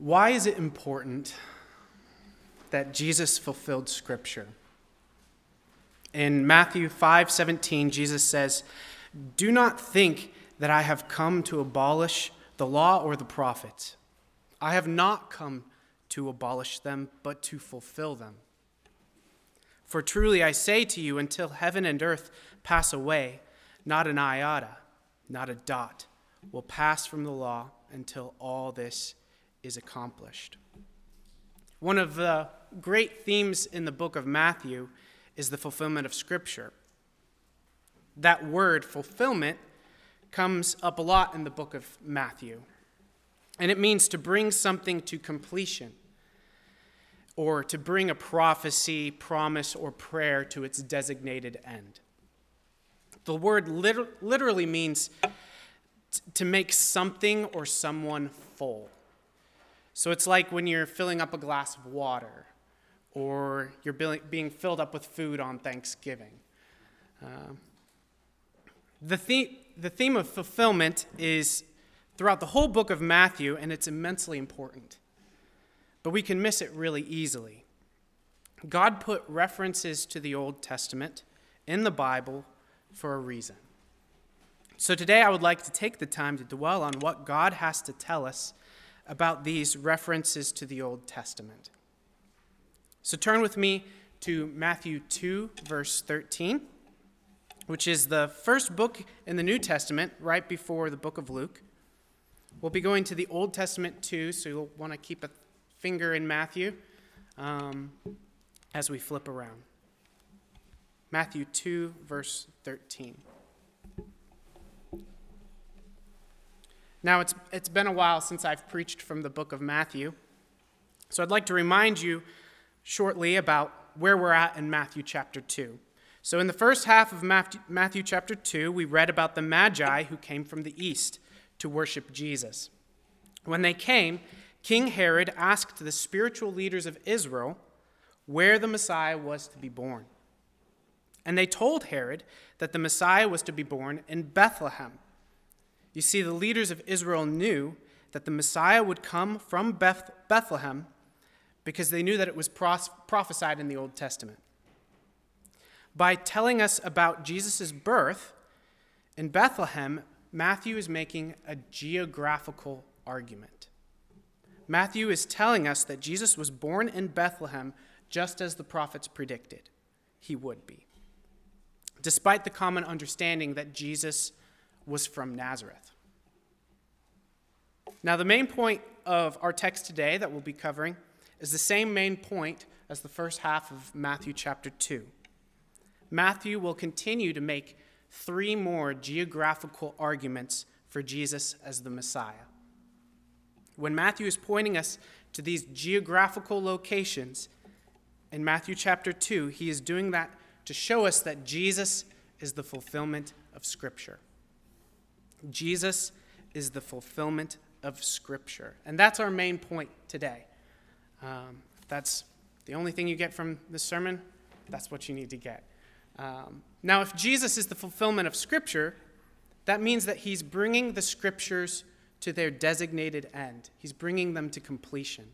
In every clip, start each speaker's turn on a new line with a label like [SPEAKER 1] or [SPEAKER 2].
[SPEAKER 1] Why is it important that Jesus fulfilled Scripture? In Matthew 5 17, Jesus says, Do not think that I have come to abolish the law or the prophets. I have not come to abolish them, but to fulfill them. For truly I say to you, until heaven and earth pass away, not an iota, not a dot will pass from the law until all this is accomplished. One of the great themes in the book of Matthew is the fulfillment of Scripture. That word, fulfillment, comes up a lot in the book of Matthew. And it means to bring something to completion, or to bring a prophecy, promise, or prayer to its designated end. The word liter- literally means to make something or someone full. So it's like when you're filling up a glass of water or you're being filled up with food on Thanksgiving. Uh, the, theme, the theme of fulfillment is throughout the whole book of Matthew, and it's immensely important. But we can miss it really easily. God put references to the Old Testament in the Bible for a reason. So today I would like to take the time to dwell on what God has to tell us about these references to the Old Testament. So turn with me to Matthew 2, verse 13, which is the first book in the New Testament, right before the book of Luke. We'll be going to the Old Testament too, so you'll want to keep a finger in Matthew um, as we flip around. Matthew 2, verse 13. Now, it's, it's been a while since I've preached from the book of Matthew, so I'd like to remind you shortly about where we're at in Matthew chapter 2. So, in the first half of Matthew, Matthew chapter 2, we read about the Magi who came from the east to worship Jesus. When they came, King Herod asked the spiritual leaders of Israel where the Messiah was to be born. And they told Herod that the Messiah was to be born in Bethlehem you see, the leaders of Israel knew that the Messiah would come from Beth- Bethlehem because they knew that it was pros- prophesied in the Old Testament. By telling us about Jesus' birth in Bethlehem, Matthew is making a geographical argument. Matthew is telling us that Jesus was born in Bethlehem just as the prophets predicted he would be, despite the common understanding that Jesus was from Nazareth. Now, the main point of our text today that we'll be covering is the same main point as the first half of Matthew chapter 2. Matthew will continue to make three more geographical arguments for Jesus as the Messiah. When Matthew is pointing us to these geographical locations in Matthew chapter 2, he is doing that to show us that Jesus is the fulfillment of Scripture. Jesus is the fulfillment of Scripture. And that's our main point today. Um, that's the only thing you get from this sermon. That's what you need to get. Um, now, if Jesus is the fulfillment of Scripture, that means that he's bringing the Scriptures to their designated end, he's bringing them to completion.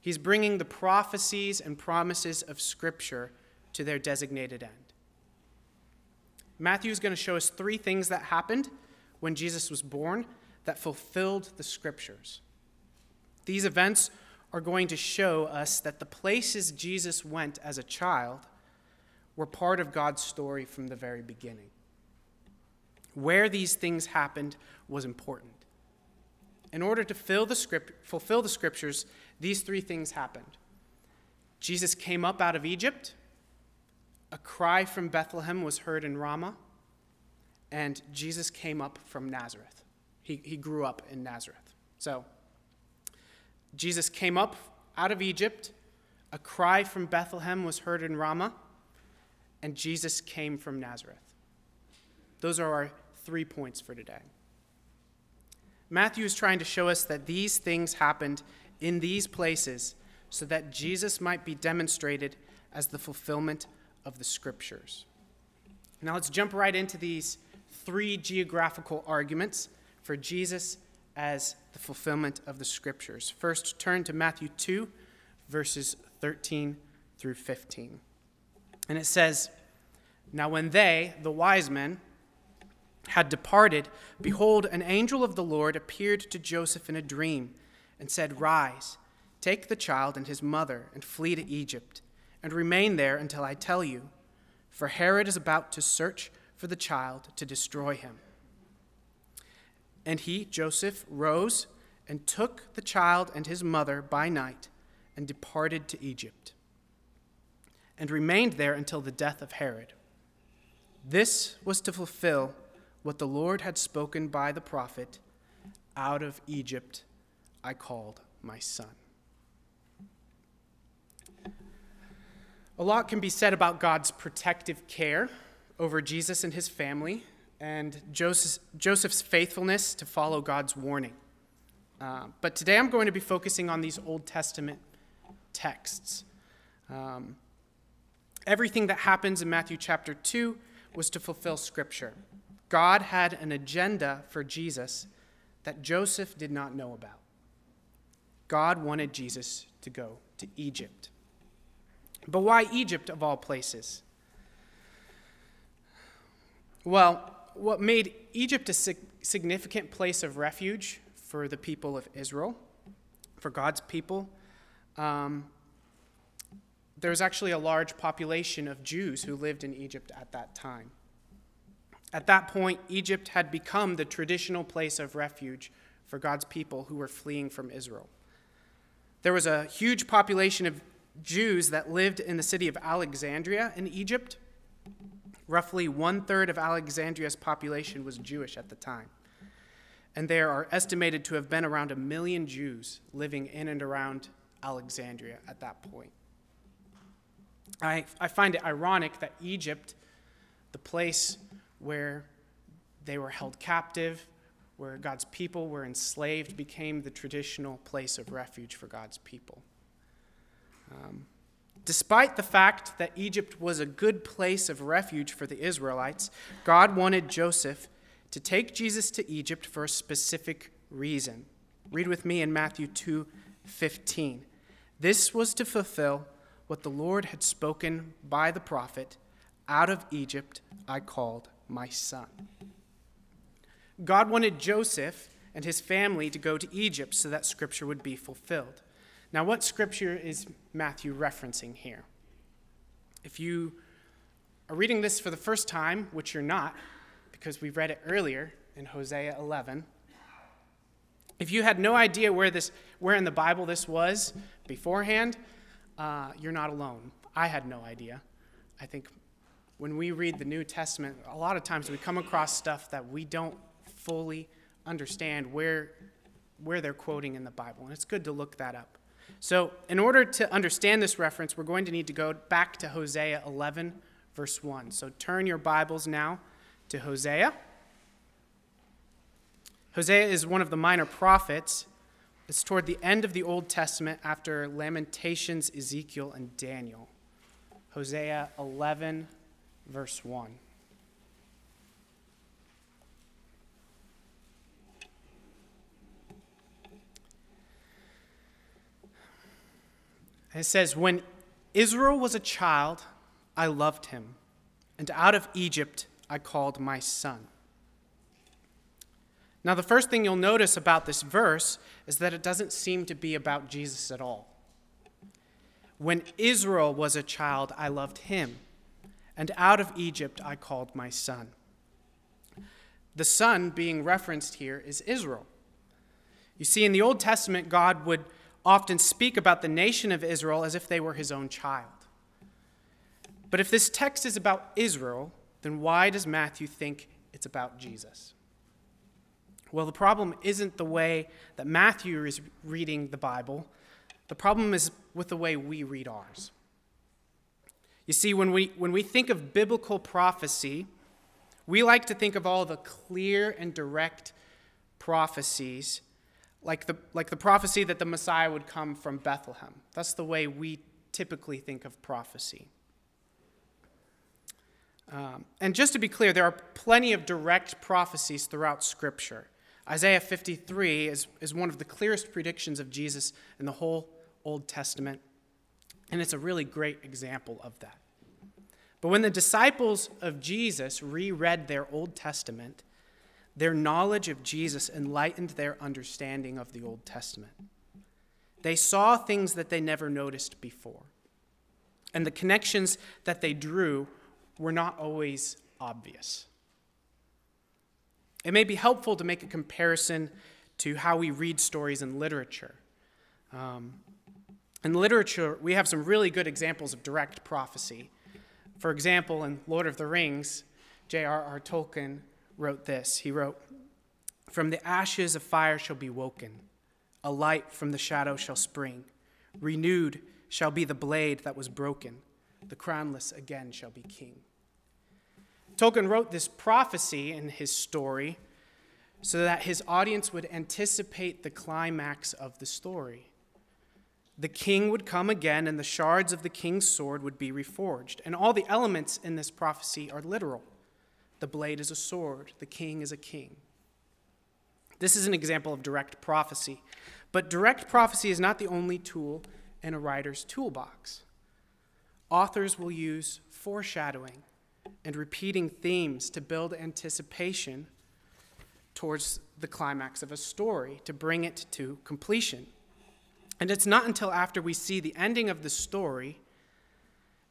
[SPEAKER 1] He's bringing the prophecies and promises of Scripture to their designated end. Matthew is going to show us three things that happened when Jesus was born that fulfilled the scriptures. These events are going to show us that the places Jesus went as a child were part of God's story from the very beginning. Where these things happened was important. In order to the script, fulfill the scriptures, these three things happened. Jesus came up out of Egypt, a cry from Bethlehem was heard in Ramah and Jesus came up from Nazareth. He, he grew up in Nazareth. So, Jesus came up out of Egypt. A cry from Bethlehem was heard in Ramah, and Jesus came from Nazareth. Those are our three points for today. Matthew is trying to show us that these things happened in these places so that Jesus might be demonstrated as the fulfillment of the scriptures. Now let's jump right into these three geographical arguments for Jesus as the fulfillment of the scriptures. First, turn to Matthew 2, verses 13 through 15. And it says, Now when they, the wise men, had departed, behold, an angel of the Lord appeared to Joseph in a dream and said, Rise, take the child and his mother, and flee to Egypt, and remain there until I tell you, for Herod is about to search for the child to destroy him. And he, Joseph, rose and took the child and his mother by night and departed to Egypt, and remained there until the death of Herod. This was to fulfill what the Lord had spoken by the prophet Out of Egypt I called my son. A lot can be said about God's protective care over Jesus and his family and Joseph's faithfulness to follow God's warning. Uh, but today I'm going to be focusing on these Old Testament texts. Um, everything that happens in Matthew chapter 2 was to fulfill Scripture. God had an agenda for Jesus that Joseph did not know about. God wanted Jesus to go to Egypt. But why Egypt of all places? Well, what made Egypt a significant place of refuge for the people of Israel, for God's people. Um, there was actually a large population of Jews who lived in Egypt at that time. At that point, Egypt had become the traditional place of refuge for God's people who were fleeing from Israel. There was a huge population of Jews that lived in the city of Alexandria in Egypt. Roughly one third of Alexandria's population was Jewish at the time. And there are estimated to have been around a million Jews living in and around Alexandria at that point. I, I find it ironic that Egypt, the place where they were held captive, where God's people were enslaved, became the traditional place of refuge for God's people. Um, Despite the fact that Egypt was a good place of refuge for the Israelites, God wanted Joseph to take Jesus to Egypt for a specific reason. Read with me in Matthew 2:15. This was to fulfill what the Lord had spoken by the prophet, out of Egypt I called my son. God wanted Joseph and his family to go to Egypt so that scripture would be fulfilled. Now, what scripture is Matthew referencing here? If you are reading this for the first time, which you're not, because we read it earlier in Hosea 11, if you had no idea where, this, where in the Bible this was beforehand, uh, you're not alone. I had no idea. I think when we read the New Testament, a lot of times we come across stuff that we don't fully understand where, where they're quoting in the Bible, and it's good to look that up. So, in order to understand this reference, we're going to need to go back to Hosea 11, verse 1. So, turn your Bibles now to Hosea. Hosea is one of the minor prophets. It's toward the end of the Old Testament after Lamentations, Ezekiel, and Daniel. Hosea 11, verse 1. It says, When Israel was a child, I loved him, and out of Egypt I called my son. Now, the first thing you'll notice about this verse is that it doesn't seem to be about Jesus at all. When Israel was a child, I loved him, and out of Egypt I called my son. The son being referenced here is Israel. You see, in the Old Testament, God would often speak about the nation of Israel as if they were his own child. But if this text is about Israel, then why does Matthew think it's about Jesus? Well, the problem isn't the way that Matthew is reading the Bible, the problem is with the way we read ours. You see, when we, when we think of biblical prophecy, we like to think of all the clear and direct prophecies like the, like the prophecy that the Messiah would come from Bethlehem. That's the way we typically think of prophecy. Um, and just to be clear, there are plenty of direct prophecies throughout Scripture. Isaiah 53 is, is one of the clearest predictions of Jesus in the whole Old Testament, and it's a really great example of that. But when the disciples of Jesus reread their Old Testament, their knowledge of Jesus enlightened their understanding of the Old Testament. They saw things that they never noticed before. And the connections that they drew were not always obvious. It may be helpful to make a comparison to how we read stories in literature. Um, in literature, we have some really good examples of direct prophecy. For example, in Lord of the Rings, J.R.R. Tolkien wrote this. He wrote, From the ashes a fire shall be woken, a light from the shadow shall spring. Renewed shall be the blade that was broken, the crownless again shall be king. Tolkien wrote this prophecy in his story so that his audience would anticipate the climax of the story. The king would come again, and the shards of the king's sword would be reforged. And all the elements in this prophecy are literal. The blade is a sword, the king is a king. This is an example of direct prophecy. But direct prophecy is not the only tool in a writer's toolbox. Authors will use foreshadowing and repeating themes to build anticipation towards the climax of a story, to bring it to completion. And it's not until after we see the ending of the story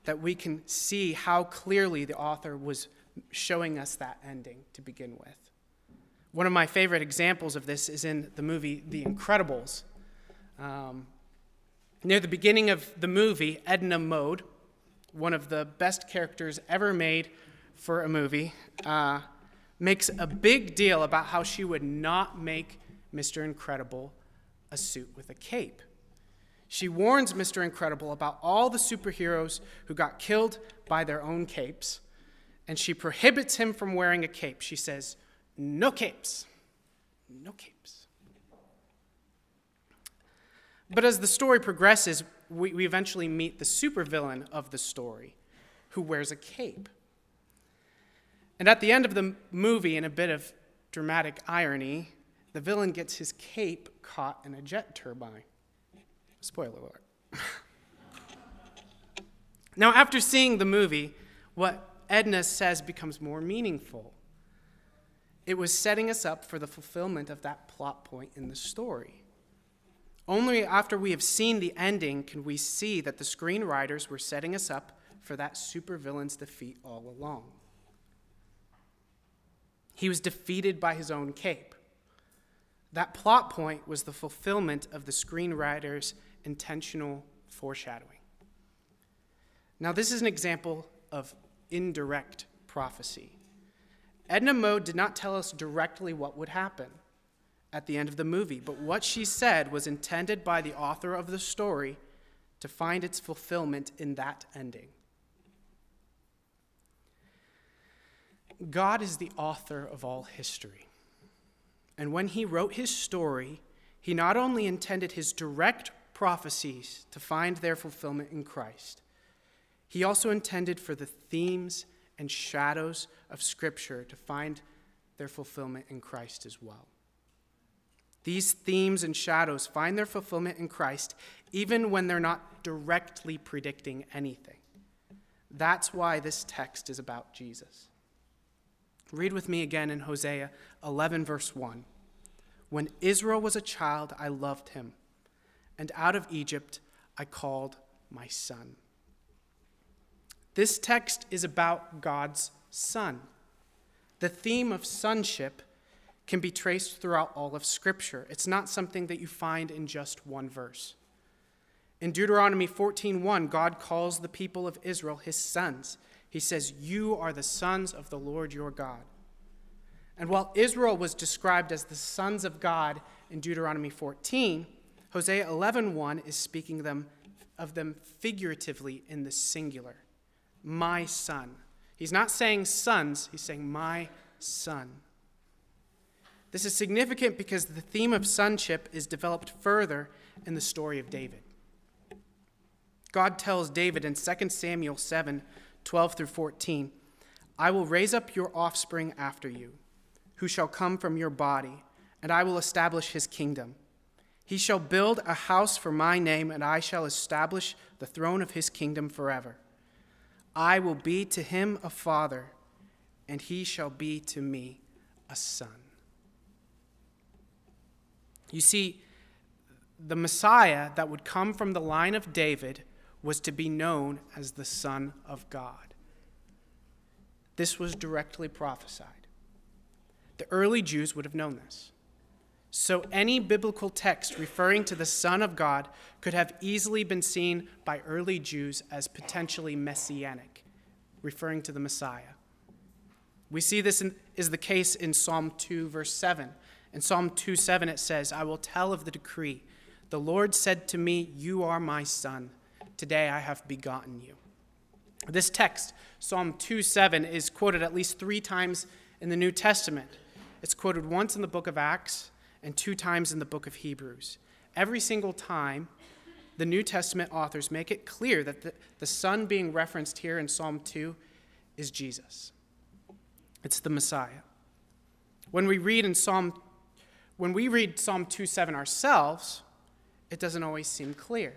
[SPEAKER 1] that we can see how clearly the author was showing us that ending to begin with. One of my favorite examples of this is in the movie The Incredibles. Um, near the beginning of the movie, Edna Mode, one of the best characters ever made for a movie, uh, makes a big deal about how she would not make Mr. Incredible a suit with a cape. She warns Mr. Incredible about all the superheroes who got killed by their own capes, and she prohibits him from wearing a cape. She says, No capes. No capes. But as the story progresses, we, we eventually meet the supervillain of the story who wears a cape. And at the end of the movie, in a bit of dramatic irony, the villain gets his cape caught in a jet turbine. Spoiler alert. now, after seeing the movie, what Edna says becomes more meaningful. It was setting us up for the fulfillment of that plot point in the story. Only after we have seen the ending can we see that the screenwriters were setting us up for that supervillain's defeat all along. He was defeated by his own cape. That plot point was the fulfillment of the screenwriter's intentional foreshadowing. Now, this is an example of indirect prophecy. Edna Mode did not tell us directly what would happen at the end of the movie, but what she said was intended by the author of the story to find its fulfillment in that ending. God is the author of all history. And when he wrote his story, he not only intended his direct prophecies to find their fulfillment in Christ, he also intended for the themes and shadows of Scripture to find their fulfillment in Christ as well. These themes and shadows find their fulfillment in Christ even when they're not directly predicting anything. That's why this text is about Jesus. Read with me again in Hosea 11, verse 1. When Israel was a child, I loved him, and out of Egypt I called my son. This text is about God's Son. The theme of sonship can be traced throughout all of Scripture. It's not something that you find in just one verse. In Deuteronomy 14:1, God calls the people of Israel his sons. He says, You are the sons of the Lord your God. And while Israel was described as the sons of God in Deuteronomy 14, Hosea 11:1 is speaking them, of them figuratively in the singular. My son. He's not saying sons, he's saying my son. This is significant because the theme of sonship is developed further in the story of David. God tells David in 2 Samuel 7 12 through 14, I will raise up your offspring after you, who shall come from your body, and I will establish his kingdom. He shall build a house for my name, and I shall establish the throne of his kingdom forever. I will be to him a father, and he shall be to me a son. You see, the Messiah that would come from the line of David was to be known as the Son of God. This was directly prophesied. The early Jews would have known this. So, any biblical text referring to the Son of God could have easily been seen by early Jews as potentially messianic, referring to the Messiah. We see this in, is the case in Psalm 2, verse 7. In Psalm 2, 7, it says, I will tell of the decree. The Lord said to me, You are my son. Today I have begotten you. This text, Psalm 2, 7, is quoted at least three times in the New Testament. It's quoted once in the book of Acts and two times in the book of Hebrews. Every single time, the New Testament authors make it clear that the, the Son being referenced here in Psalm 2 is Jesus. It's the Messiah. When we read in Psalm when we read Psalm 2 7 ourselves, it doesn't always seem clear.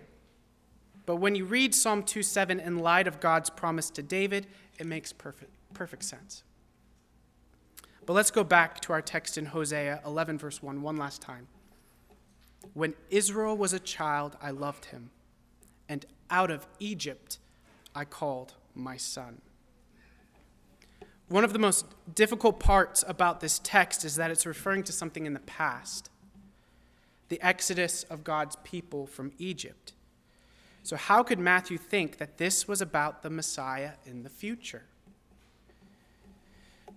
[SPEAKER 1] But when you read Psalm 2 7 in light of God's promise to David, it makes perfect, perfect sense. But let's go back to our text in Hosea 11, verse 1, one last time. When Israel was a child, I loved him, and out of Egypt I called my son. One of the most difficult parts about this text is that it's referring to something in the past the exodus of God's people from Egypt. So, how could Matthew think that this was about the Messiah in the future?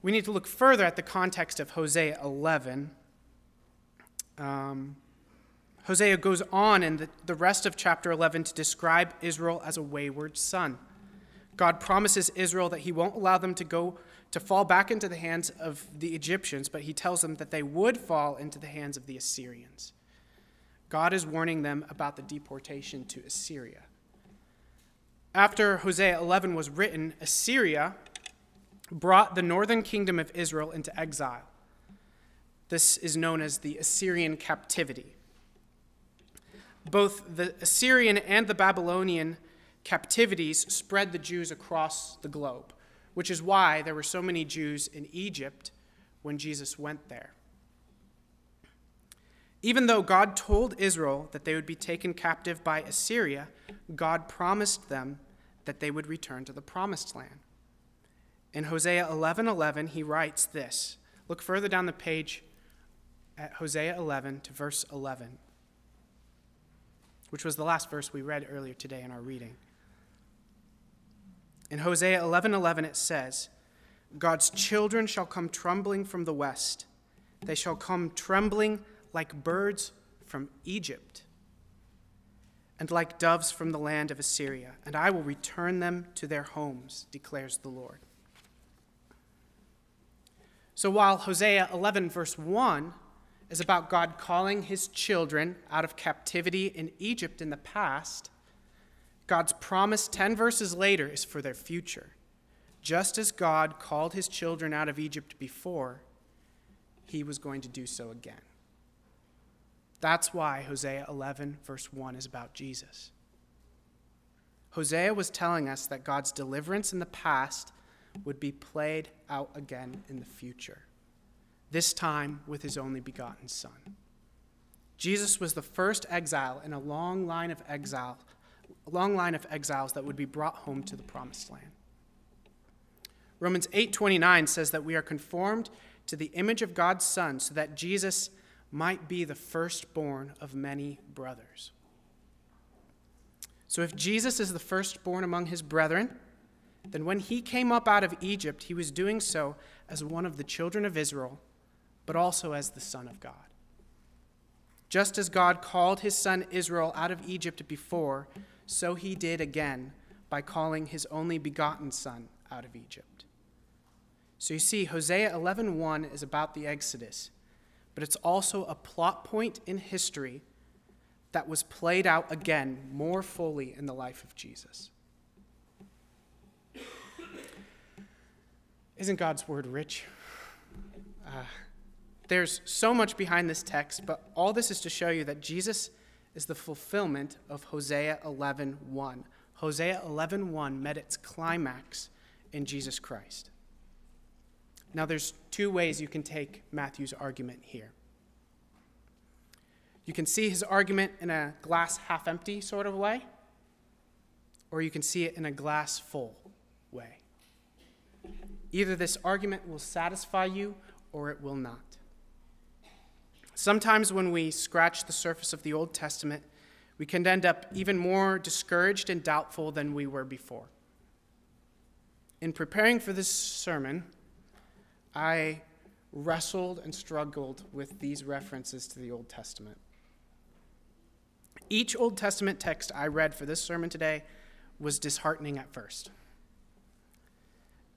[SPEAKER 1] We need to look further at the context of Hosea 11. Um, Hosea goes on in the, the rest of chapter 11 to describe Israel as a wayward son. God promises Israel that he won't allow them to go to fall back into the hands of the Egyptians, but he tells them that they would fall into the hands of the Assyrians. God is warning them about the deportation to Assyria. After Hosea 11 was written, Assyria brought the northern kingdom of Israel into exile. This is known as the Assyrian captivity. Both the Assyrian and the Babylonian captivities spread the Jews across the globe, which is why there were so many Jews in Egypt when Jesus went there. Even though God told Israel that they would be taken captive by Assyria, God promised them that they would return to the promised land. In Hosea 11:11, 11, he writes this. Look further down the page at Hosea 11 to verse 11, which was the last verse we read earlier today in our reading. In Hosea 11:11 11, it says, God's children shall come trembling from the west. They shall come trembling like birds from Egypt and like doves from the land of Assyria, and I will return them to their homes, declares the Lord. So while Hosea 11, verse 1 is about God calling his children out of captivity in Egypt in the past, God's promise 10 verses later is for their future. Just as God called his children out of Egypt before, he was going to do so again. That's why Hosea 11, verse 1 is about Jesus. Hosea was telling us that God's deliverance in the past would be played out again in the future, this time with his only begotten Son. Jesus was the first exile in a long line of exile, long line of exiles that would be brought home to the promised land. Romans 8:29 says that we are conformed to the image of God's Son so that Jesus might be the firstborn of many brothers. So if Jesus is the firstborn among his brethren, then when he came up out of Egypt, he was doing so as one of the children of Israel, but also as the Son of God. Just as God called his son Israel out of Egypt before, so he did again by calling his only begotten son out of Egypt. So you see, Hosea 11:1 is about the Exodus, but it's also a plot point in history that was played out again more fully in the life of Jesus. Isn't God's word rich? Uh, There's so much behind this text, but all this is to show you that Jesus is the fulfillment of Hosea 11:1. Hosea 11:1 met its climax in Jesus Christ. Now there's two ways you can take Matthew's argument here. You can see his argument in a glass half empty sort of way, or you can see it in a glass full way. Either this argument will satisfy you or it will not. Sometimes when we scratch the surface of the Old Testament, we can end up even more discouraged and doubtful than we were before. In preparing for this sermon, I wrestled and struggled with these references to the Old Testament. Each Old Testament text I read for this sermon today was disheartening at first.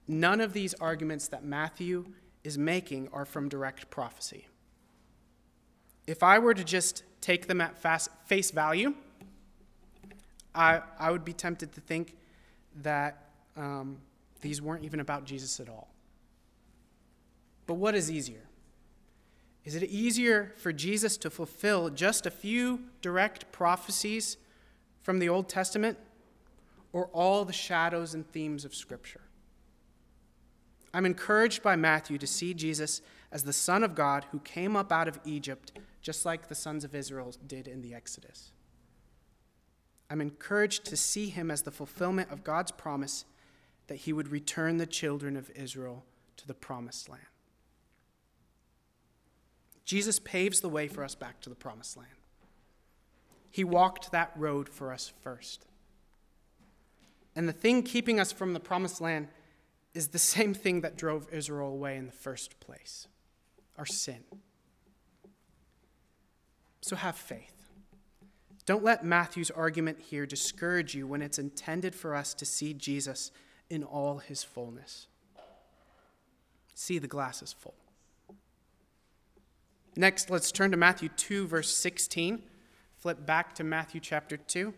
[SPEAKER 1] None of these arguments that Matthew is making are from direct prophecy. If I were to just take them at face value, I, I would be tempted to think that um, these weren't even about Jesus at all. But what is easier? Is it easier for Jesus to fulfill just a few direct prophecies from the Old Testament or all the shadows and themes of Scripture? I'm encouraged by Matthew to see Jesus as the Son of God who came up out of Egypt, just like the sons of Israel did in the Exodus. I'm encouraged to see him as the fulfillment of God's promise that he would return the children of Israel to the promised land. Jesus paves the way for us back to the promised land. He walked that road for us first. And the thing keeping us from the promised land is the same thing that drove Israel away in the first place our sin. So have faith. Don't let Matthew's argument here discourage you when it's intended for us to see Jesus in all his fullness. See the glass is full. Next, let's turn to Matthew 2, verse 16. Flip back to Matthew chapter 2.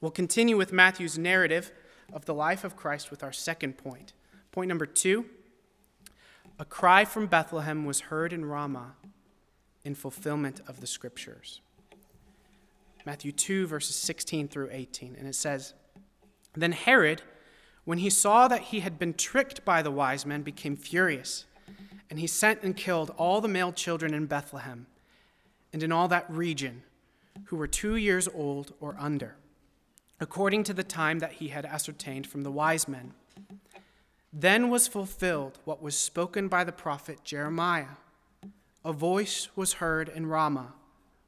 [SPEAKER 1] We'll continue with Matthew's narrative of the life of Christ with our second point. Point number two a cry from Bethlehem was heard in Ramah in fulfillment of the scriptures. Matthew 2, verses 16 through 18. And it says Then Herod, when he saw that he had been tricked by the wise men, became furious and he sent and killed all the male children in Bethlehem and in all that region who were two years old or under, according to the time that he had ascertained from the wise men. Then was fulfilled what was spoken by the prophet Jeremiah. A voice was heard in Ramah,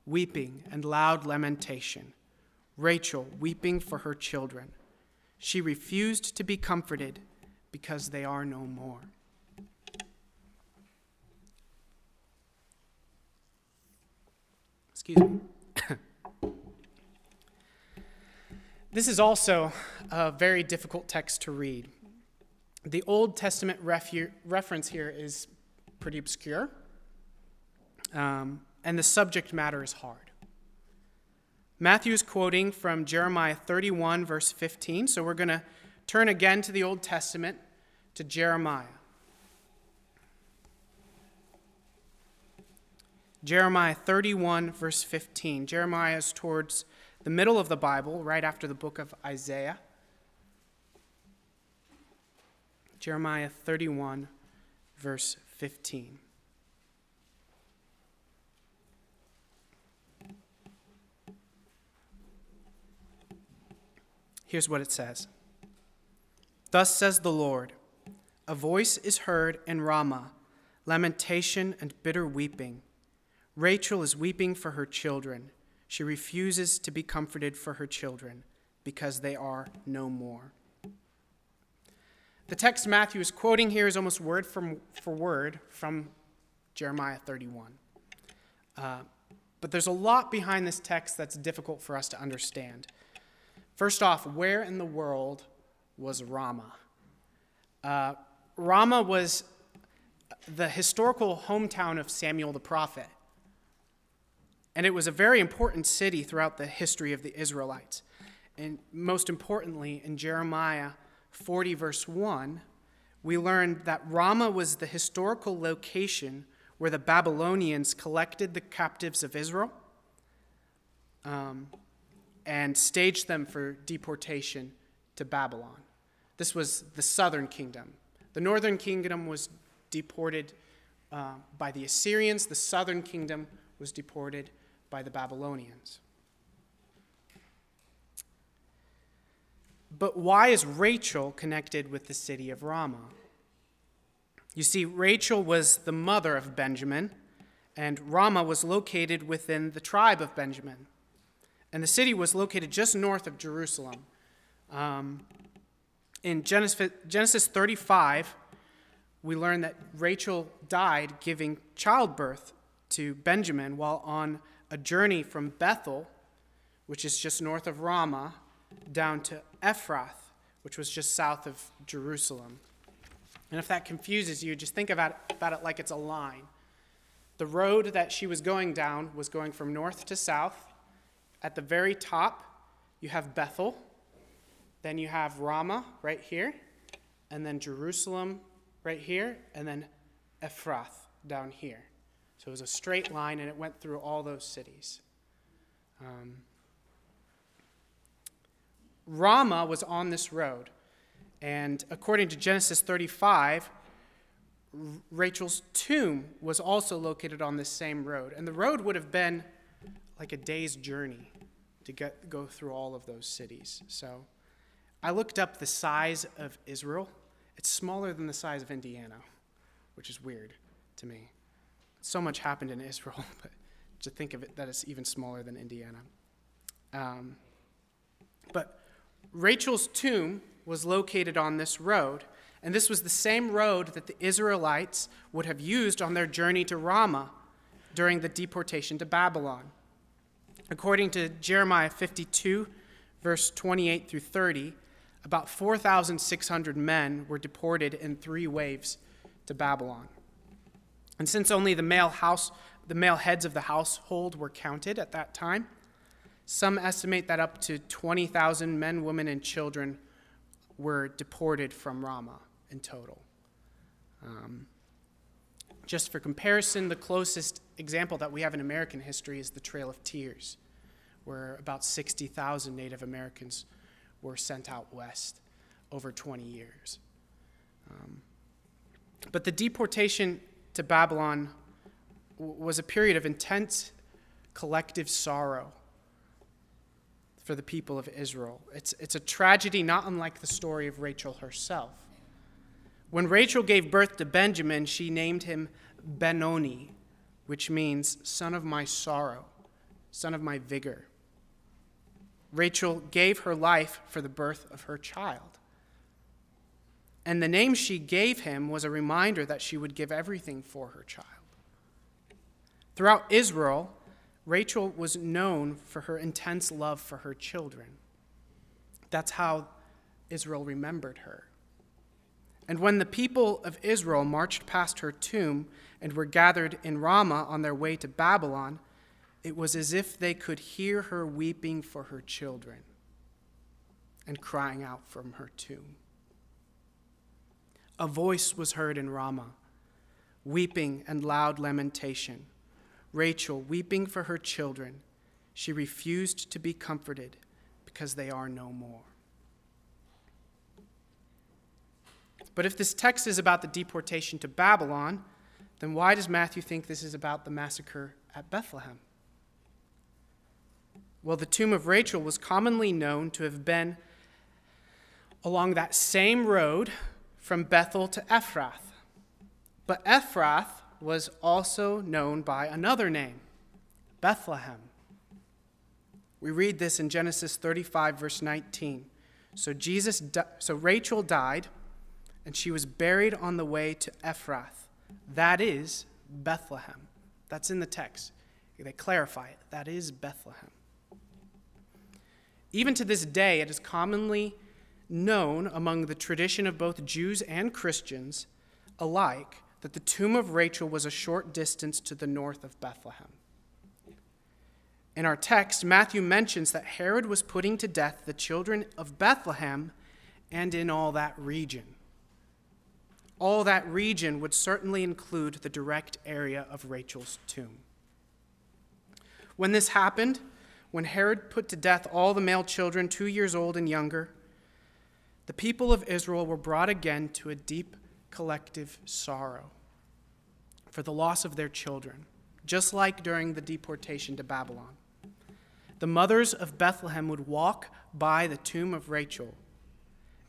[SPEAKER 1] weeping and loud lamentation, Rachel weeping for her children. She refused to be comforted because they are no more. Excuse me. this is also a very difficult text to read. The Old Testament refu- reference here is pretty obscure, um, and the subject matter is hard. Matthew is quoting from Jeremiah 31, verse 15, so we're going to turn again to the Old Testament, to Jeremiah. Jeremiah 31, verse 15. Jeremiah is towards the middle of the Bible, right after the book of Isaiah. Jeremiah 31, verse 15. Here's what it says Thus says the Lord A voice is heard in Ramah, lamentation and bitter weeping Rachel is weeping for her children. She refuses to be comforted for her children because they are no more. The text Matthew is quoting here is almost word for word from Jeremiah 31. Uh, but there's a lot behind this text that's difficult for us to understand. First off, where in the world was Ramah? Uh, Ramah was the historical hometown of Samuel the prophet. And it was a very important city throughout the history of the Israelites. And most importantly, in Jeremiah 40, verse 1, we learned that Ramah was the historical location where the Babylonians collected the captives of Israel um, and staged them for deportation to Babylon. This was the southern kingdom. The northern kingdom was deported uh, by the Assyrians, the southern kingdom was deported by the Babylonians. But why is Rachel connected with the city of Ramah? You see, Rachel was the mother of Benjamin, and Ramah was located within the tribe of Benjamin. And the city was located just north of Jerusalem. Um, in Genesis, Genesis 35, we learn that Rachel died giving childbirth to Benjamin while on a journey from Bethel, which is just north of Ramah, down to Ephrath, which was just south of Jerusalem. And if that confuses you, just think about it, about it like it's a line. The road that she was going down was going from north to south. At the very top, you have Bethel. Then you have Ramah right here. And then Jerusalem right here. And then Ephrath down here. So it was a straight line and it went through all those cities. Um, Ramah was on this road. And according to Genesis 35, Rachel's tomb was also located on this same road. And the road would have been like a day's journey to get, go through all of those cities. So I looked up the size of Israel. It's smaller than the size of Indiana, which is weird to me. So much happened in Israel, but to think of it that it's even smaller than Indiana. Um, but Rachel's tomb was located on this road, and this was the same road that the Israelites would have used on their journey to Ramah during the deportation to Babylon. According to Jeremiah 52, verse 28 through 30, about 4,600 men were deported in three waves to Babylon. And since only the male house, the male heads of the household were counted at that time, some estimate that up to 20,000 men, women, and children were deported from Ramah in total. Um, just for comparison, the closest example that we have in American history is the Trail of Tears, where about 60,000 Native Americans were sent out west over 20 years. Um, but the deportation to Babylon was a period of intense collective sorrow for the people of Israel. It's, it's a tragedy not unlike the story of Rachel herself. When Rachel gave birth to Benjamin, she named him Benoni, which means son of my sorrow, son of my vigor. Rachel gave her life for the birth of her child. And the name she gave him was a reminder that she would give everything for her child. Throughout Israel, Rachel was known for her intense love for her children. That's how Israel remembered her. And when the people of Israel marched past her tomb and were gathered in Ramah on their way to Babylon, it was as if they could hear her weeping for her children and crying out from her tomb. A voice was heard in Ramah, weeping and loud lamentation. Rachel, weeping for her children, she refused to be comforted because they are no more. But if this text is about the deportation to Babylon, then why does Matthew think this is about the massacre at Bethlehem? Well, the tomb of Rachel was commonly known to have been along that same road from Bethel to Ephrath. But Ephrath was also known by another name, Bethlehem. We read this in Genesis 35, verse 19. So, Jesus, so Rachel died, and she was buried on the way to Ephrath. That is Bethlehem. That's in the text. They clarify it. That is Bethlehem. Even to this day, it is commonly known among the tradition of both Jews and Christians alike that the tomb of Rachel was a short distance to the north of Bethlehem. In our text, Matthew mentions that Herod was putting to death the children of Bethlehem and in all that region. all that region would certainly include the direct area of Rachel's tomb. When this happened, when Herod put to death all the male children two years old and younger, the people of Israel were brought again to a deep collective sorrow for the loss of their children, just like during the deportation to Babylon. The mothers of Bethlehem would walk by the tomb of Rachel,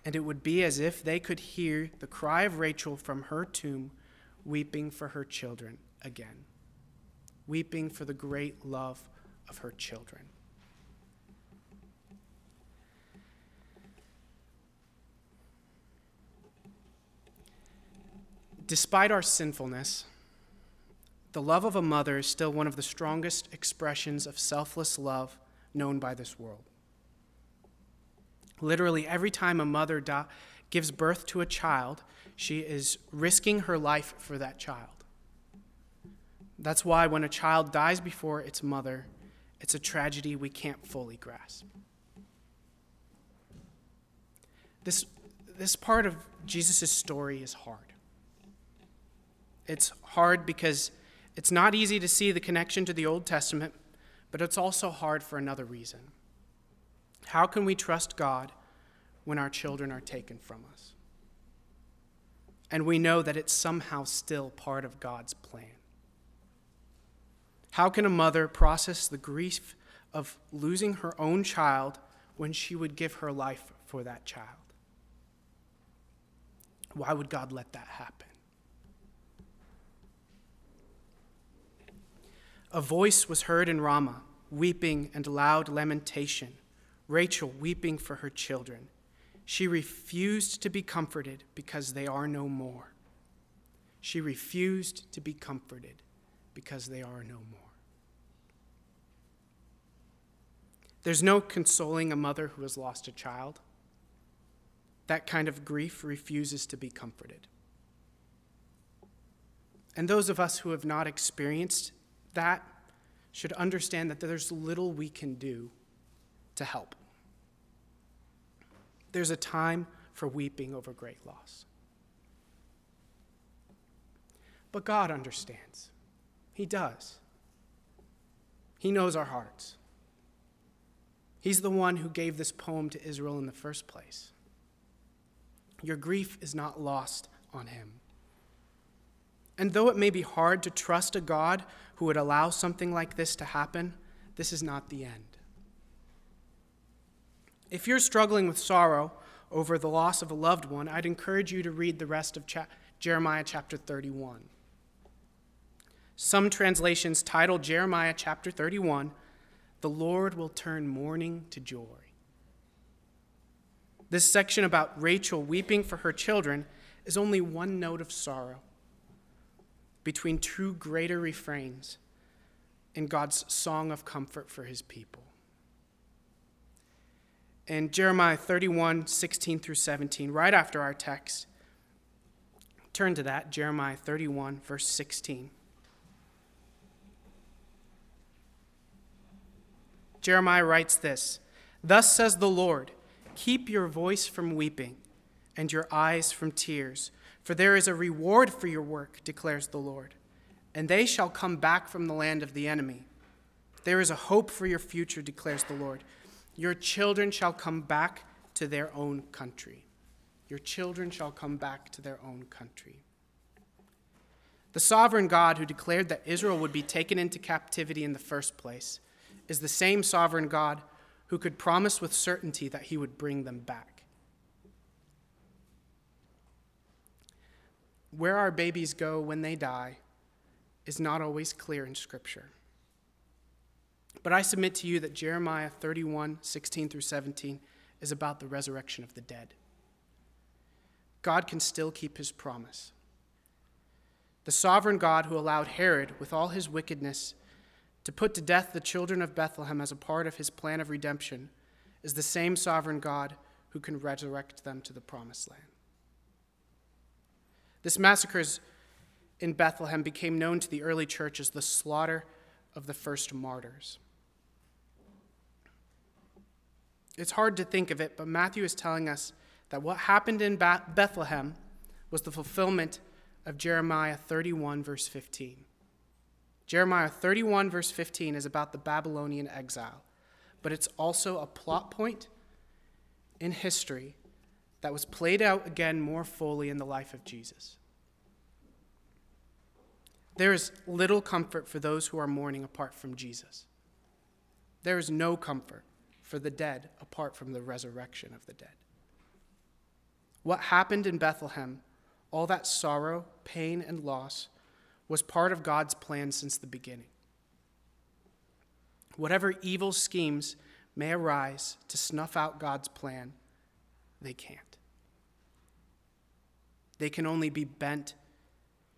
[SPEAKER 1] and it would be as if they could hear the cry of Rachel from her tomb, weeping for her children again, weeping for the great love of her children. Despite our sinfulness, the love of a mother is still one of the strongest expressions of selfless love known by this world. Literally, every time a mother gives birth to a child, she is risking her life for that child. That's why when a child dies before its mother, it's a tragedy we can't fully grasp. This, this part of Jesus' story is hard. It's hard because it's not easy to see the connection to the Old Testament, but it's also hard for another reason. How can we trust God when our children are taken from us? And we know that it's somehow still part of God's plan. How can a mother process the grief of losing her own child when she would give her life for that child? Why would God let that happen? A voice was heard in Ramah, weeping and loud lamentation, Rachel weeping for her children. She refused to be comforted because they are no more. She refused to be comforted because they are no more. There's no consoling a mother who has lost a child. That kind of grief refuses to be comforted. And those of us who have not experienced that should understand that there's little we can do to help. There's a time for weeping over great loss. But God understands. He does. He knows our hearts. He's the one who gave this poem to Israel in the first place. Your grief is not lost on him. And though it may be hard to trust a God who would allow something like this to happen, this is not the end. If you're struggling with sorrow over the loss of a loved one, I'd encourage you to read the rest of cha- Jeremiah chapter 31. Some translations title Jeremiah chapter 31, The Lord Will Turn Mourning to Joy. This section about Rachel weeping for her children is only one note of sorrow between two greater refrains in God's song of comfort for his people. In Jeremiah 31, 16 through 17, right after our text, turn to that, Jeremiah 31, verse 16. Jeremiah writes this Thus says the Lord, keep your voice from weeping and your eyes from tears for there is a reward for your work, declares the Lord, and they shall come back from the land of the enemy. There is a hope for your future, declares the Lord. Your children shall come back to their own country. Your children shall come back to their own country. The sovereign God who declared that Israel would be taken into captivity in the first place is the same sovereign God who could promise with certainty that he would bring them back. Where our babies go when they die is not always clear in Scripture. But I submit to you that Jeremiah 31 16 through 17 is about the resurrection of the dead. God can still keep his promise. The sovereign God who allowed Herod, with all his wickedness, to put to death the children of Bethlehem as a part of his plan of redemption is the same sovereign God who can resurrect them to the promised land. This massacre in Bethlehem became known to the early church as the slaughter of the first martyrs. It's hard to think of it, but Matthew is telling us that what happened in Bethlehem was the fulfillment of Jeremiah 31, verse 15. Jeremiah 31, verse 15 is about the Babylonian exile, but it's also a plot point in history that was played out again more fully in the life of Jesus. There is little comfort for those who are mourning apart from Jesus. There is no comfort for the dead apart from the resurrection of the dead. What happened in Bethlehem, all that sorrow, pain, and loss, was part of God's plan since the beginning. Whatever evil schemes may arise to snuff out God's plan, they can't. They can only be bent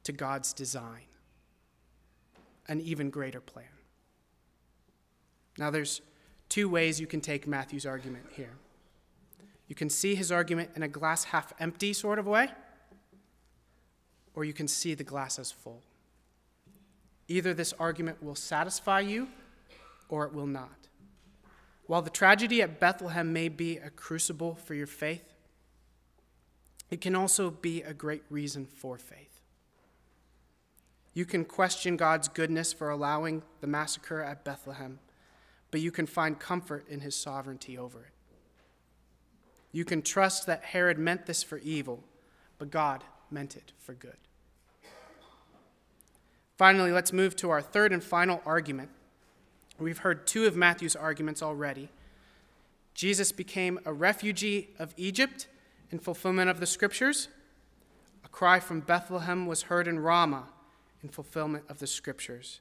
[SPEAKER 1] to God's design, an even greater plan. Now, there's two ways you can take Matthew's argument here. You can see his argument in a glass half empty sort of way, or you can see the glass as full. Either this argument will satisfy you or it will not. While the tragedy at Bethlehem may be a crucible for your faith, it can also be a great reason for faith. You can question God's goodness for allowing the massacre at Bethlehem, but you can find comfort in his sovereignty over it. You can trust that Herod meant this for evil, but God meant it for good. Finally, let's move to our third and final argument. We've heard two of Matthew's arguments already. Jesus became a refugee of Egypt in fulfillment of the scriptures. A cry from Bethlehem was heard in Ramah in fulfillment of the scriptures.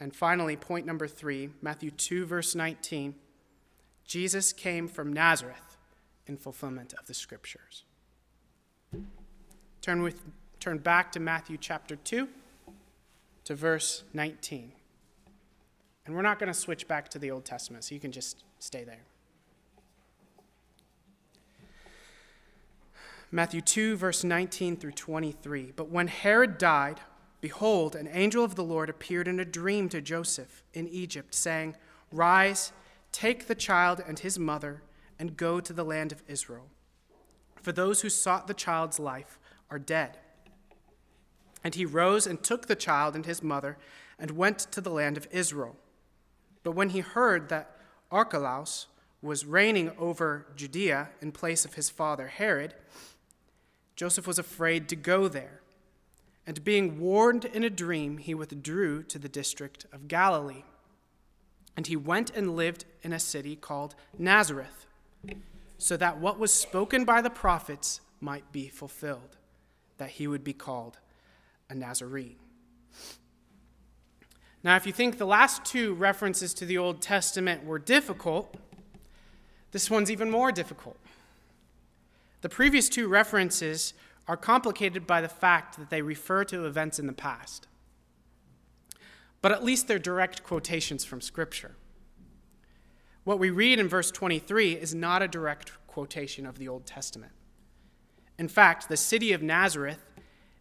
[SPEAKER 1] And finally, point number three, Matthew 2, verse 19 Jesus came from Nazareth in fulfillment of the scriptures. Turn, with, turn back to Matthew chapter 2 to verse 19. And we're not going to switch back to the Old Testament, so you can just stay there. Matthew 2, verse 19 through 23. But when Herod died, behold, an angel of the Lord appeared in a dream to Joseph in Egypt, saying, Rise, take the child and his mother, and go to the land of Israel. For those who sought the child's life are dead. And he rose and took the child and his mother and went to the land of Israel. But when he heard that Archelaus was reigning over Judea in place of his father Herod, Joseph was afraid to go there. And being warned in a dream, he withdrew to the district of Galilee. And he went and lived in a city called Nazareth, so that what was spoken by the prophets might be fulfilled, that he would be called a Nazarene. Now, if you think the last two references to the Old Testament were difficult, this one's even more difficult. The previous two references are complicated by the fact that they refer to events in the past. But at least they're direct quotations from Scripture. What we read in verse 23 is not a direct quotation of the Old Testament. In fact, the city of Nazareth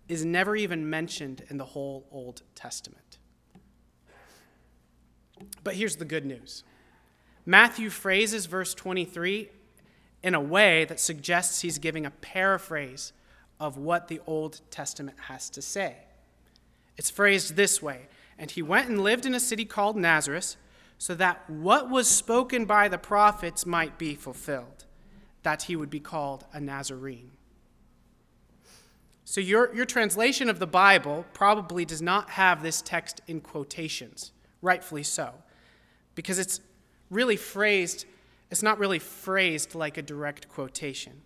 [SPEAKER 1] is never even mentioned in the whole Old Testament. But here's the good news Matthew phrases verse 23 in a way that suggests he's giving a paraphrase of what the Old Testament has to say. It's phrased this way And he went and lived in a city called Nazareth, so that what was spoken by the prophets might be fulfilled, that he would be called a Nazarene. So, your, your translation of the Bible probably does not have this text in quotations, rightfully so, because it's really phrased, it's not really phrased like a direct quotation.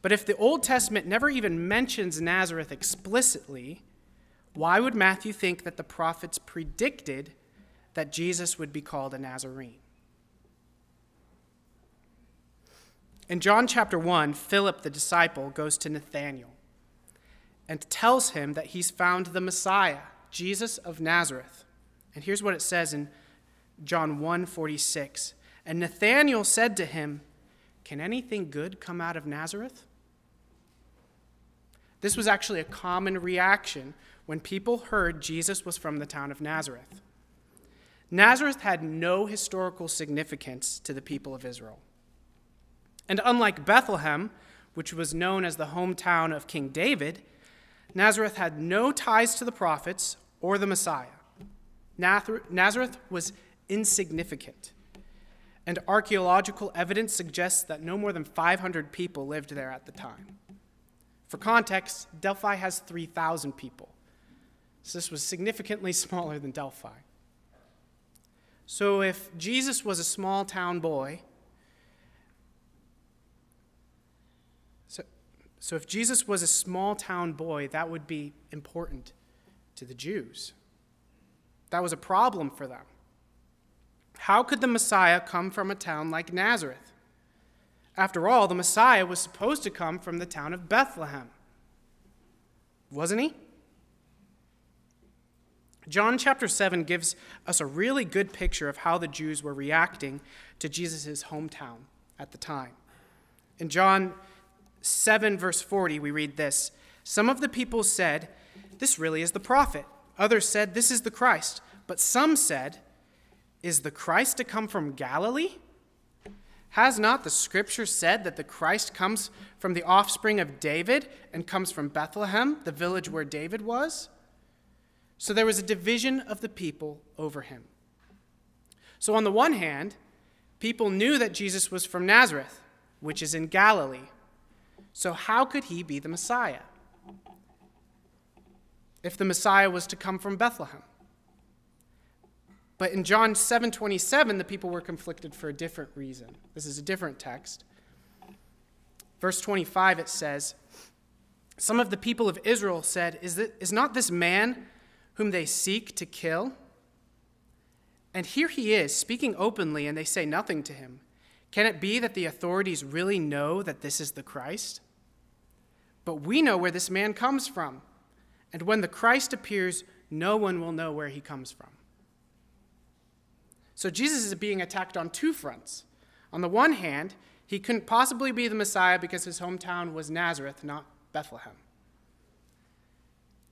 [SPEAKER 1] But if the Old Testament never even mentions Nazareth explicitly, why would Matthew think that the prophets predicted that Jesus would be called a Nazarene? In John chapter 1, Philip the disciple goes to Nathanael and tells him that he's found the Messiah, Jesus of Nazareth. And here's what it says in John 1:46. And Nathanael said to him, "Can anything good come out of Nazareth?" This was actually a common reaction when people heard Jesus was from the town of Nazareth. Nazareth had no historical significance to the people of Israel. And unlike Bethlehem, which was known as the hometown of King David, Nazareth had no ties to the prophets or the Messiah. Nazareth was insignificant, and archaeological evidence suggests that no more than 500 people lived there at the time. For context, Delphi has 3,000 people, so this was significantly smaller than Delphi. So if Jesus was a small town boy, so, so if Jesus was a small town boy, that would be important to the Jews. That was a problem for them. How could the Messiah come from a town like Nazareth? After all, the Messiah was supposed to come from the town of Bethlehem. Wasn't he? John chapter 7 gives us a really good picture of how the Jews were reacting to Jesus' hometown at the time. In John 7, verse 40, we read this Some of the people said, This really is the prophet. Others said, This is the Christ. But some said, Is the Christ to come from Galilee? Has not the scripture said that the Christ comes from the offspring of David and comes from Bethlehem, the village where David was? So there was a division of the people over him. So, on the one hand, people knew that Jesus was from Nazareth, which is in Galilee. So, how could he be the Messiah? If the Messiah was to come from Bethlehem. But in John 7:27 the people were conflicted for a different reason. This is a different text. Verse 25 it says, some of the people of Israel said, is, it, is not this man whom they seek to kill? And here he is, speaking openly, and they say nothing to him. Can it be that the authorities really know that this is the Christ? But we know where this man comes from. And when the Christ appears, no one will know where he comes from. So Jesus is being attacked on two fronts. On the one hand, he couldn't possibly be the Messiah because his hometown was Nazareth, not Bethlehem.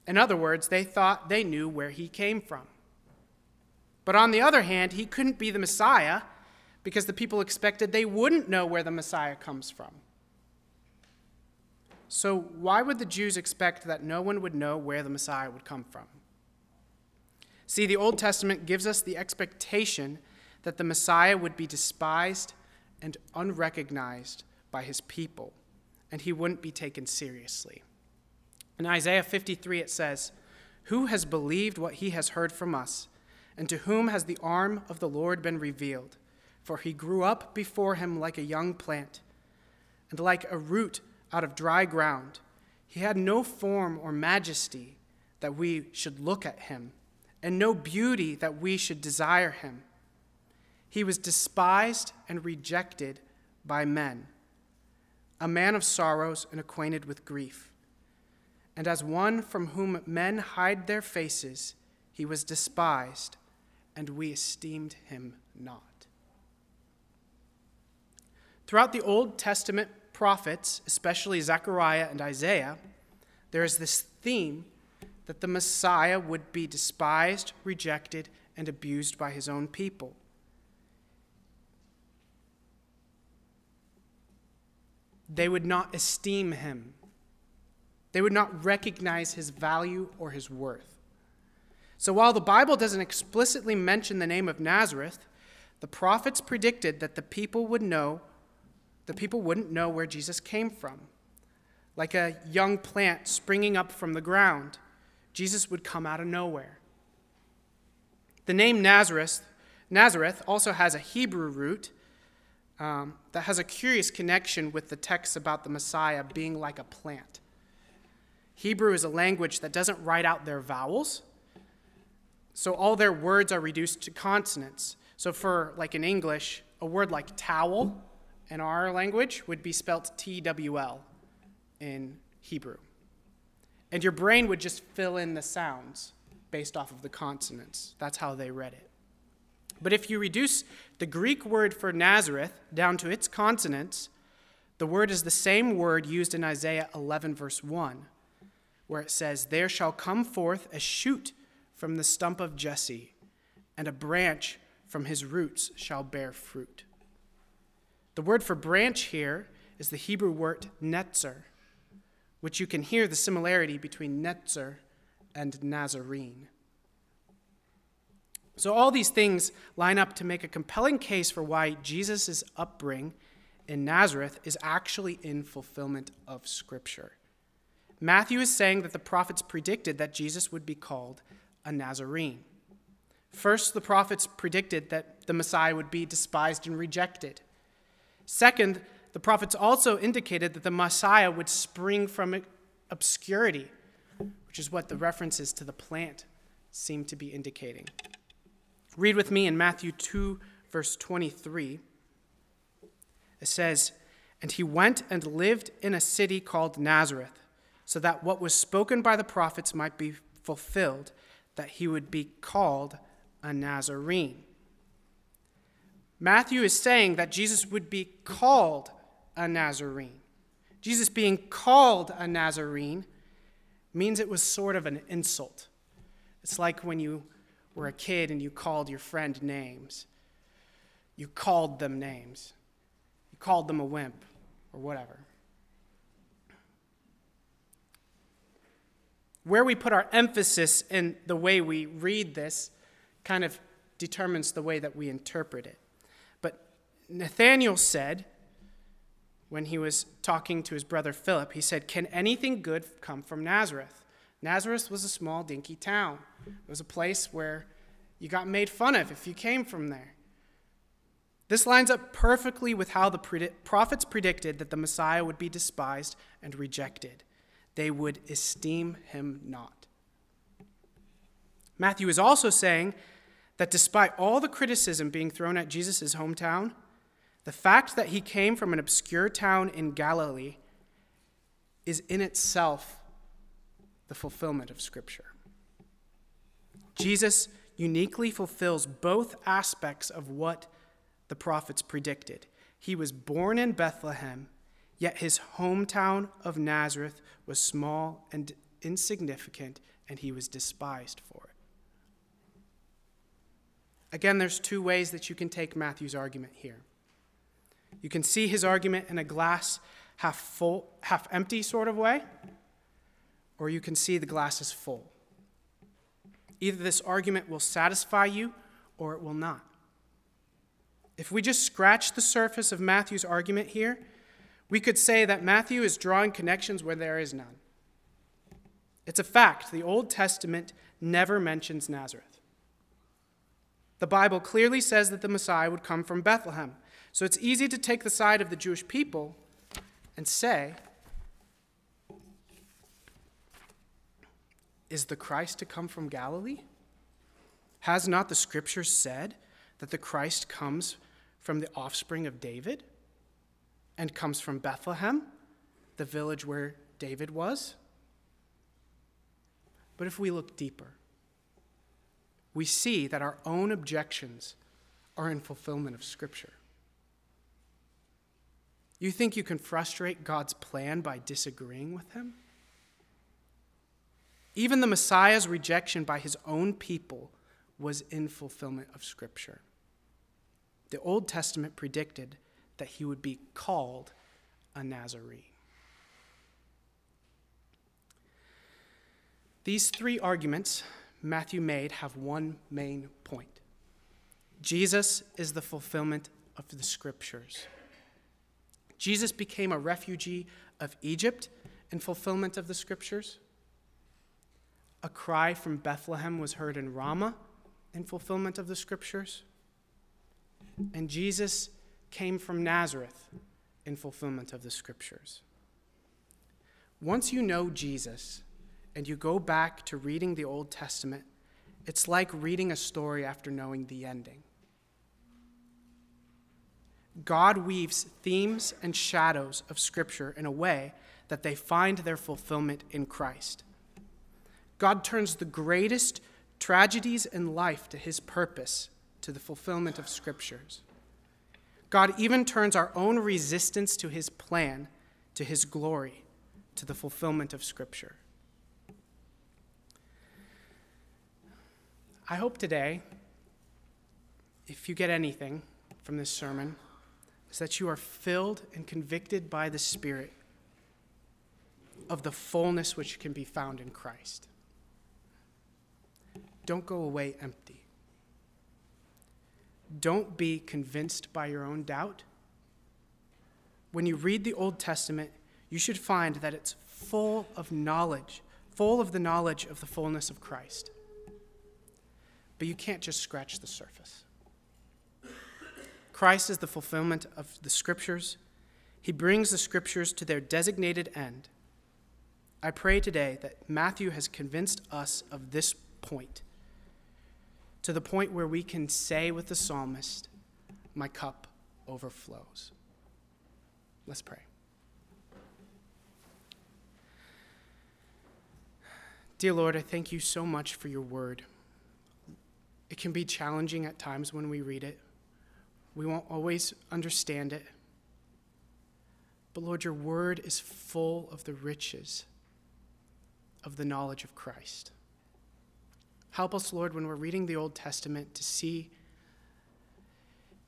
[SPEAKER 1] In other words, they thought they knew where he came from. But on the other hand, he couldn't be the Messiah because the people expected they wouldn't know where the Messiah comes from. So, why would the Jews expect that no one would know where the Messiah would come from? See, the Old Testament gives us the expectation that the Messiah would be despised and unrecognized by his people, and he wouldn't be taken seriously. In Isaiah 53, it says, Who has believed what he has heard from us? And to whom has the arm of the Lord been revealed? For he grew up before him like a young plant, and like a root out of dry ground. He had no form or majesty that we should look at him, and no beauty that we should desire him. He was despised and rejected by men, a man of sorrows and acquainted with grief and as one from whom men hide their faces, he was despised, and we esteemed him not. Throughout the Old Testament prophets, especially Zechariah and Isaiah, there is this theme that the Messiah would be despised, rejected, and abused by his own people. They would not esteem him. They would not recognize his value or his worth. So while the Bible doesn't explicitly mention the name of Nazareth, the prophets predicted that the people would know, the people wouldn't know where Jesus came from. Like a young plant springing up from the ground, Jesus would come out of nowhere. The name Nazareth, Nazareth also has a Hebrew root um, that has a curious connection with the text about the Messiah being like a plant. Hebrew is a language that doesn't write out their vowels. So all their words are reduced to consonants. So for like in English, a word like towel in our language would be spelt T W L in Hebrew. And your brain would just fill in the sounds based off of the consonants. That's how they read it. But if you reduce the Greek word for Nazareth down to its consonants, the word is the same word used in Isaiah 11, verse 1 where it says, There shall come forth a shoot from the stump of Jesse, and a branch from his roots shall bear fruit. The word for branch here is the Hebrew word netzer, which you can hear the similarity between netzer and Nazarene. So, all these things line up to make a compelling case for why Jesus' upbringing in Nazareth is actually in fulfillment of Scripture. Matthew is saying that the prophets predicted that Jesus would be called a Nazarene. First, the prophets predicted that the Messiah would be despised and rejected. Second, the prophets also indicated that the Messiah would spring from obscurity, which is what the references to the plant seem to be indicating. Read with me in Matthew 2, verse 23. It says, And he went and lived in a city called Nazareth, so that what was spoken by the prophets might be fulfilled, that he would be called a Nazarene. Matthew is saying that Jesus would be called a Nazarene. Jesus being called a Nazarene means it was sort of an insult. It's like when you were a kid and you called your friend names. You called them names. You called them a wimp or whatever. Where we put our emphasis in the way we read this kind of determines the way that we interpret it. Nathanael said, when he was talking to his brother Philip, he said, Can anything good come from Nazareth? Nazareth was a small, dinky town. It was a place where you got made fun of if you came from there. This lines up perfectly with how the prophets predicted that the Messiah would be despised and rejected. They would esteem him not. Matthew is also saying that despite all the criticism being thrown at Jesus' hometown, the fact that he came from an obscure town in Galilee is in itself the fulfillment of Scripture. Jesus uniquely fulfills both aspects of what the prophets predicted. He was born in Bethlehem, yet his hometown of Nazareth was small and insignificant, and he was despised for it. Again, there's two ways that you can take Matthew's argument here. You can see his argument in a glass half full, half empty sort of way, or you can see the glass is full. Either this argument will satisfy you or it will not. If we just scratch the surface of Matthew's argument here, we could say that Matthew is drawing connections where there is none. It's a fact. The Old Testament never mentions Nazareth. The Bible clearly says that the Messiah would come from Bethlehem. So it's easy to take the side of the Jewish people and say, Is the Christ to come from Galilee? Has not the scriptures said that the Christ comes from the offspring of David and comes from Bethlehem, the village where David was? But if we look deeper, we see that our own objections are in fulfillment of Scripture. You think you can frustrate God's plan by disagreeing with Him? Even the Messiah's rejection by his own people was in fulfillment of Scripture. The Old Testament predicted that he would be called a Nazarene. These three arguments Matthew made have one main point Jesus is the fulfillment of the Scriptures. Jesus became a refugee of Egypt in fulfillment of the Scriptures. A cry from Bethlehem was heard in Ramah in fulfillment of the scriptures. And Jesus came from Nazareth in fulfillment of the scriptures. Once you know Jesus and you go back to reading the Old Testament, it's like reading a story after knowing the ending. God weaves themes and shadows of Scripture in a way that they find their fulfillment in Christ. God turns the greatest tragedies in life to his purpose, to the fulfillment of scriptures. God even turns our own resistance to his plan to his glory, to the fulfillment of scripture. I hope today, if you get anything from this sermon, is that you are filled and convicted by the Spirit of the fullness which can be found in Christ. Don't go away empty. Don't be convinced by your own doubt. When you read the Old Testament, you should find that it's full of knowledge, full of the knowledge of the fullness of Christ. But you can't just scratch the surface. Christ is the fulfillment of the Scriptures. He brings the Scriptures to their designated end. I pray today that Matthew has convinced us of this point, to the point where we can say with the psalmist, My cup overflows. Let's pray. Dear Lord, I thank you so much for your word. It can be challenging at times when we read it. We won't always understand it. But Lord, your word is full of the riches of the knowledge of Christ. Help us, Lord, when we're reading the Old Testament to see,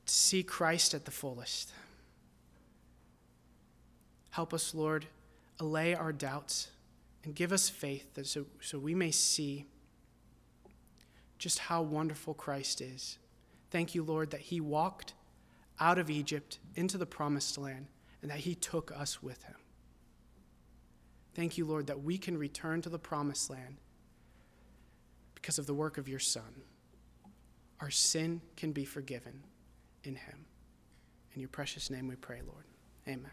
[SPEAKER 1] to see Christ at the fullest. Help us, Lord, allay our doubts and give us faith that so, so we may see just how wonderful Christ is. Thank you, Lord, that he walked out of Egypt into the promised land and that he took us with him. Thank you, Lord, that we can return to the promised land because of the work of your Son. Our sin can be forgiven in him. In your precious name we pray, Lord. Amen.